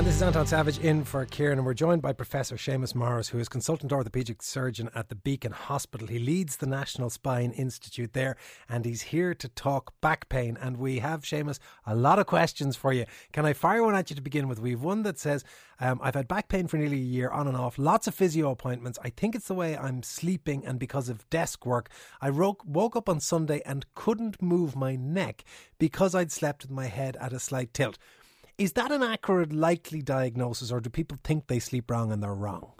And this is Anton Savage in for Kieran, and we're joined by Professor Seamus Morris, who is consultant orthopaedic surgeon at the Beacon Hospital. He leads the National Spine Institute there, and he's here to talk back pain. And we have, Seamus, a lot of questions for you. Can I fire one at you to begin with? We've one that says, um, I've had back pain for nearly a year, on and off, lots of physio appointments. I think it's the way I'm sleeping and because of desk work. I woke, woke up on Sunday and couldn't move my neck because I'd slept with my head at a slight tilt. Is that an accurate, likely diagnosis, or do people think they sleep wrong and they're wrong?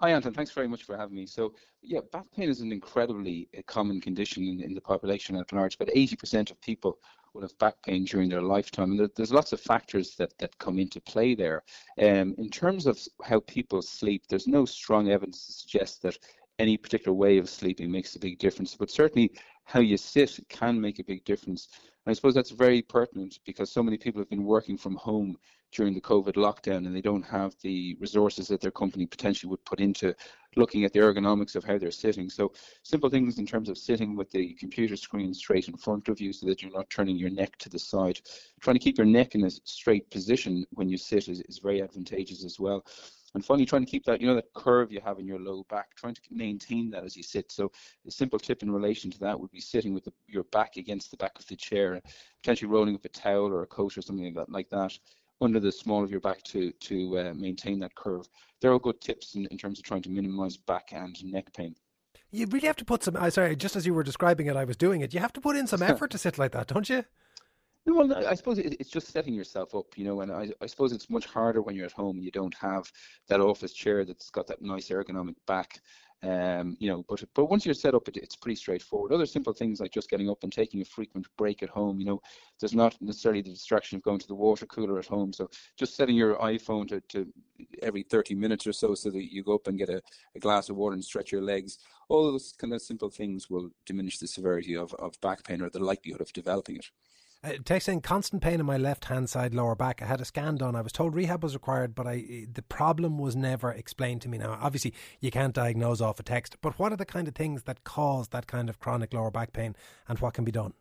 Hi, Anton. Thanks very much for having me. So, yeah, back pain is an incredibly uh, common condition in, in the population at large. About 80% of people will have back pain during their lifetime. And there, there's lots of factors that, that come into play there. Um, in terms of how people sleep, there's no strong evidence to suggest that any particular way of sleeping makes a big difference. But certainly, how you sit can make a big difference. I suppose that's very pertinent because so many people have been working from home during the COVID lockdown and they don't have the resources that their company potentially would put into looking at the ergonomics of how they're sitting. So simple things in terms of sitting with the computer screen straight in front of you so that you're not turning your neck to the side. Trying to keep your neck in a straight position when you sit is, is very advantageous as well. And finally, trying to keep that, you know, that curve you have in your low back, trying to maintain that as you sit. So a simple tip in relation to that would be sitting with the, your back against the back of the chair, potentially rolling up a towel or a coat or something like that, like that under the small of your back to to uh, maintain that curve. There are good tips in, in terms of trying to minimize back and neck pain. You really have to put some. I sorry, just as you were describing it, I was doing it. You have to put in some effort to sit like that, don't you? Well, I suppose it's just setting yourself up, you know, and I, I suppose it's much harder when you're at home you don't have that office chair that's got that nice ergonomic back. Um, you know, but but once you're set up, it, it's pretty straightforward. Other simple things like just getting up and taking a frequent break at home. You know, there's not necessarily the distraction of going to the water cooler at home. So just setting your iPhone to, to every 30 minutes or so, so that you go up and get a, a glass of water and stretch your legs. All those kind of simple things will diminish the severity of, of back pain or the likelihood of developing it. Uh, saying constant pain in my left hand side lower back. I had a scan done. I was told rehab was required, but I the problem was never explained to me. Now, obviously, you can't diagnose off a text, but what are the kind of things that cause that kind of chronic lower back pain, and what can be done?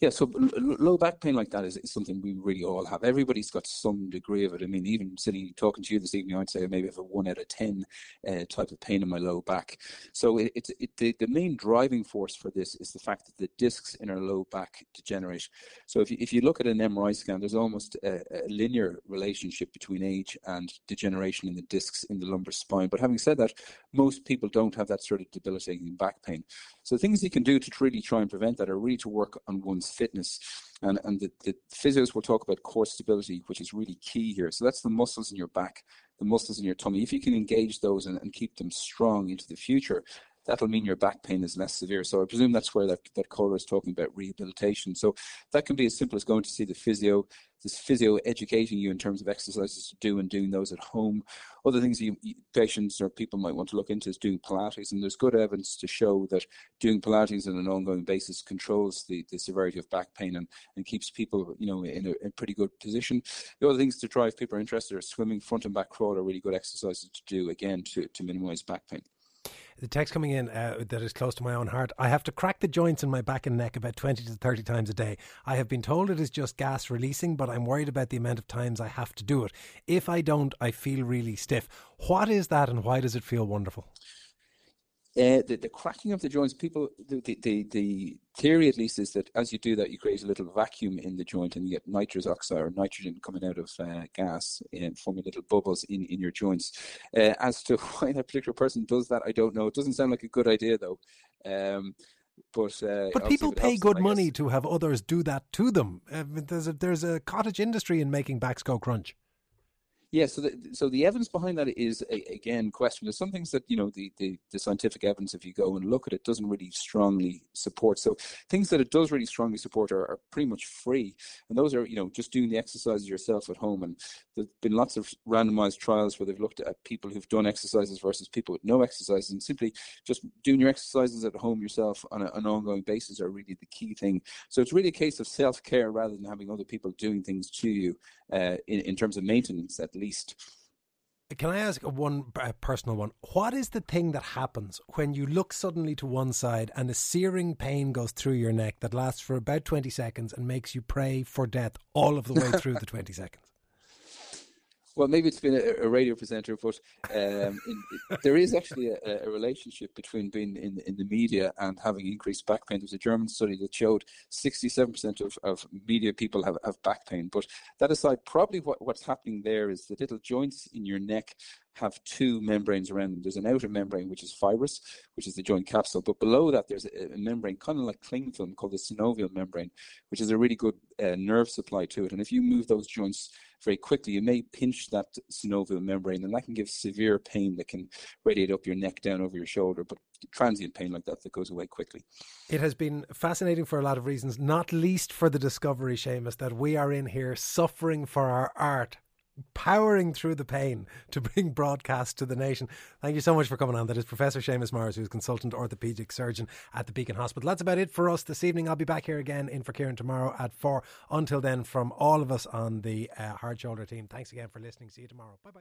Yeah, so low back pain like that is, is, something we really all have. Everybody's got some degree of it. I mean, even sitting talking to you this evening, I'd say I maybe have a one out of ten uh, type of pain in my low back. So it, it's it, the, the main driving force for this is the fact that the discs in our low back degenerate. So if you, if you look at an MRI scan, there's almost a, a linear relationship between age and degeneration in the discs in the lumbar spine. But having said that, most people don't have that sort of debilitating back pain. So things you can do to really try and prevent that are really to work on fitness. And, and the, the physios will talk about core stability, which is really key here. So that's the muscles in your back, the muscles in your tummy. If you can engage those and, and keep them strong into the future, that'll mean your back pain is less severe. So I presume that's where that, that caller is talking about rehabilitation. So that can be as simple as going to see the physio, this physio educating you in terms of exercises to do and doing those at home. Other things you, patients or people might want to look into is doing Pilates. And there's good evidence to show that doing Pilates on an ongoing basis controls the, the severity of back pain and, and keeps people, you know, in a, a pretty good position. The other things to drive people are interested are swimming, front and back crawl are really good exercises to do again to, to minimize back pain. The text coming in uh, that is close to my own heart. I have to crack the joints in my back and neck about 20 to 30 times a day. I have been told it is just gas releasing, but I'm worried about the amount of times I have to do it. If I don't, I feel really stiff. What is that and why does it feel wonderful? Uh, the, the cracking of the joints, people, the, the, the, theory at least is that as you do that, you create a little vacuum in the joint and you get nitrous oxide or nitrogen coming out of uh, gas and forming little bubbles in, in your joints. Uh, as to why that particular person does that, I don't know. It doesn't sound like a good idea though. Um, but uh, but people pay good money to have others do that to them. there's a there's a cottage industry in making backs go crunch. Yeah, so the, so the evidence behind that is again question. There's some things that you know the, the, the scientific evidence, if you go and look at it, doesn't really strongly support. So things that it does really strongly support are, are pretty much free, and those are you know just doing the exercises yourself at home. And there's been lots of randomized trials where they've looked at people who've done exercises versus people with no exercises, and simply just doing your exercises at home yourself on a, an ongoing basis are really the key thing. So it's really a case of self care rather than having other people doing things to you. uh, in, in terms of maintenance at least. Can I ask one uh, personal one? What is the thing that happens when you look suddenly to one side and a searing pain goes through your neck that lasts for about 20 seconds and makes you pray for death all of the way through the 20 seconds? Well, maybe it's been a, a radio presenter, but um, in, there is actually a, a, relationship between being in, in the media and having increased back pain. There's a German study that showed 67% of, of media people have, have back pain. But that aside, probably what, what's happening there is the little joints in your neck have two membranes around them. There's an outer membrane, which is fibrous, which is the joint capsule, but below that, there's a, a membrane, kind of like cling film, called the synovial membrane, which is a really good uh, nerve supply to it. And if you move those joints very quickly, you may pinch that synovial membrane, and that can give severe pain that can radiate up your neck down over your shoulder, but transient pain like that that goes away quickly. It has been fascinating for a lot of reasons, not least for the discovery, Seamus, that we are in here suffering for our art powering through the pain to bring broadcast to the nation. Thank you so much for coming on. That is Professor Seamus Morris, who's consultant orthopaedic surgeon at the Beacon Hospital. That's about it for us this evening. I'll be back here again in for Kieran tomorrow at four. Until then, from all of us on the uh, Hard Shoulder team, thanks again for listening. See you tomorrow. Bye bye.